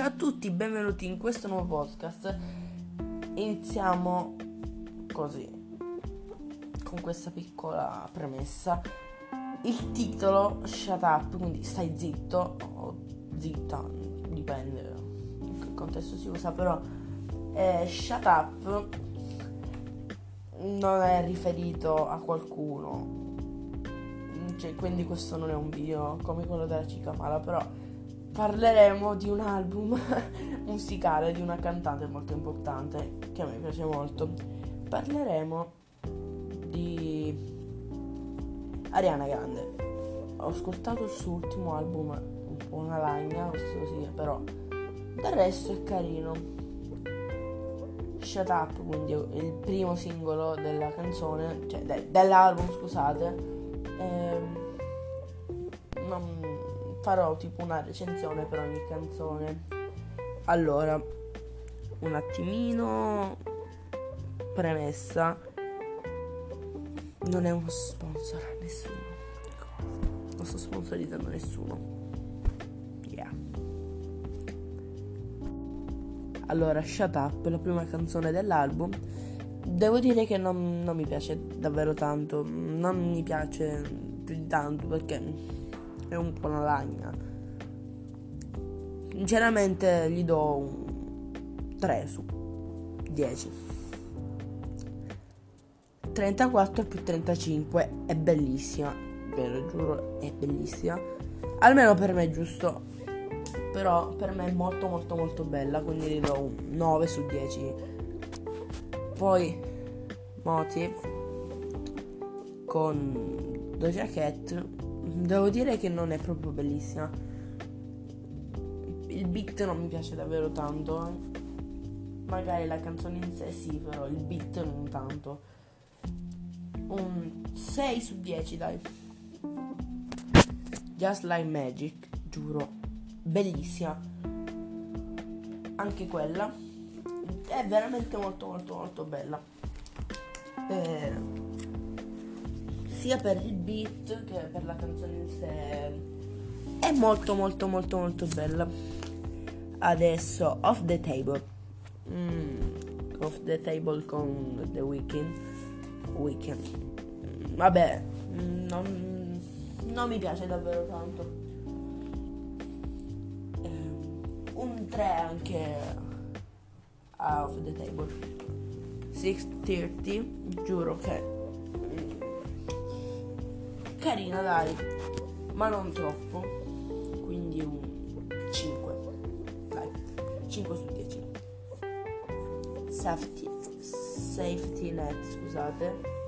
Ciao a tutti, benvenuti in questo nuovo podcast. Iniziamo così, con questa piccola premessa. Il titolo Shut Up, quindi stai zitto o zitta, dipende in che contesto si usa, però eh, Shut Up non è riferito a qualcuno. Cioè, quindi questo non è un video come quello della Cicamala, però parleremo di un album musicale di una cantante molto importante che a me piace molto. Parleremo di Ariana Grande. Ho ascoltato il suo ultimo album, un po' una lagna, questo sì, però del resto è carino. Shut Up, quindi il primo singolo della canzone, cioè de- dell'album, scusate. Ehm, non farò tipo una recensione per ogni canzone. Allora, un attimino premessa. Non è uno sponsor a nessuno. Non sto sponsorizzando nessuno. Yeah. Allora, Shut Up, la prima canzone dell'album. Devo dire che non, non mi piace davvero tanto. Non mi piace più di tanto perché è un po' una lagna. Sinceramente gli do un 3 su 10. 34 più 35 è bellissima, ve lo giuro, è bellissima. Almeno per me è giusto, però per me è molto molto molto bella, quindi gli do un 9 su 10. Poi Motive con Doja Cat devo dire che non è proprio bellissima. Il beat non mi piace davvero tanto. Magari la canzone in sé sì, però il beat non tanto. Un 6 su 10, dai. Just Like Magic, giuro, bellissima. Anche quella è veramente molto molto molto bella. Eh, sia per il beat che per la canzone in sé. È molto molto molto molto bella. Adesso off the table. Mm, off the table con The Weeknd. Weeknd. Vabbè non, non mi piace davvero tanto. Eh, un 3 anche off the table. 630 giuro che carina dai. Ma non troppo. Quindi un 5 dai 5 su 10 safety safety net scusate.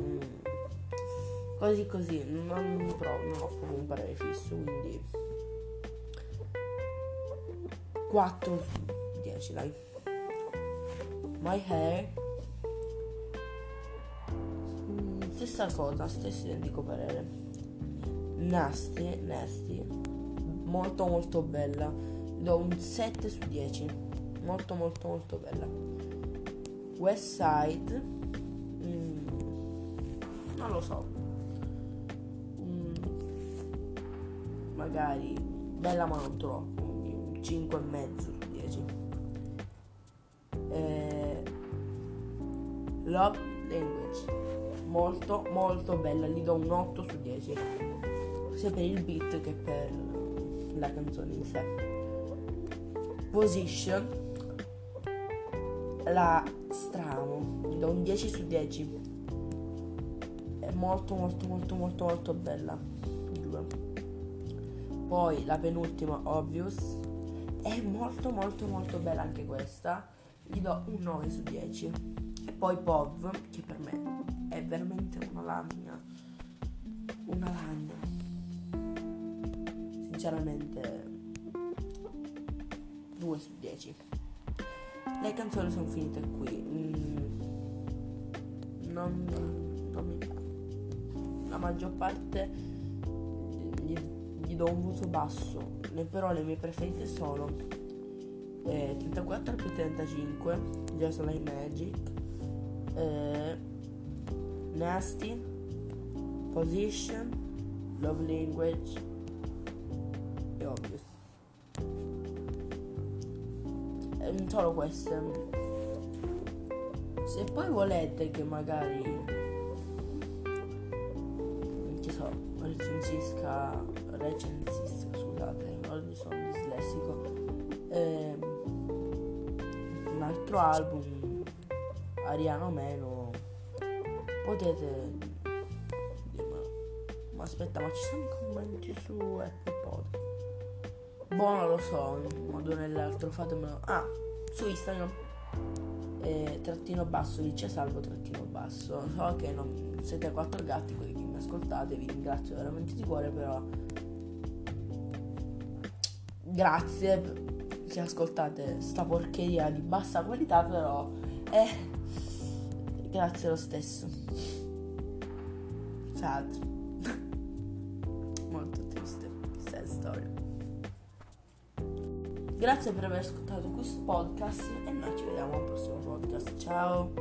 Mm. così così. Non, però, non ho proprio un parere fisso quindi 4 su 10 dai. My hair stessa cosa, stesso identico parere. Nasty, nasty, molto molto bella. Do un 7 su 10. Molto molto molto bella. West Side. Mm, non lo so. Mm, magari bella ma non troppo. Un 5 e mezzo su 10. Eh, love Language molto molto bella, gli do un 8 su 10, sia per il beat che per la canzone in sé. Position, la stramo, gli do un 10 su 10, è molto molto molto molto molto bella. Poi la penultima, Obvious, è molto molto molto bella anche questa, gli do un 9 su 10. Poi Pov, che per me è veramente una lagna. Una lagna. Sinceramente 2 su 10. Le canzoni sono finite qui. Mm, non, non, mi piace. La maggior parte gli, gli, do un voto basso. Però le mie preferite sono eh, 34 più 35, Just Like Magic. Eh, nasty, position, love language e obvious. non solo queste. Se poi volete che magari che so, recensisca recensisca, scusate, oggi sono dislessico. Eh, altro album Ariano meno potete ma aspetta ma ci sono commenti su Apple Podcast boh non lo so in un modo o nell'altro fatemelo. Ah su Instagram eh, trattino basso dice salvo trattino basso. So che non siete quattro gatti quelli che mi ascoltate vi ringrazio veramente di cuore però grazie che ascoltate sta porcheria di bassa qualità però eh grazie lo stesso. Sad molto triste sad story grazie per aver ascoltato questo podcast e noi ci vediamo al prossimo podcast. Ciao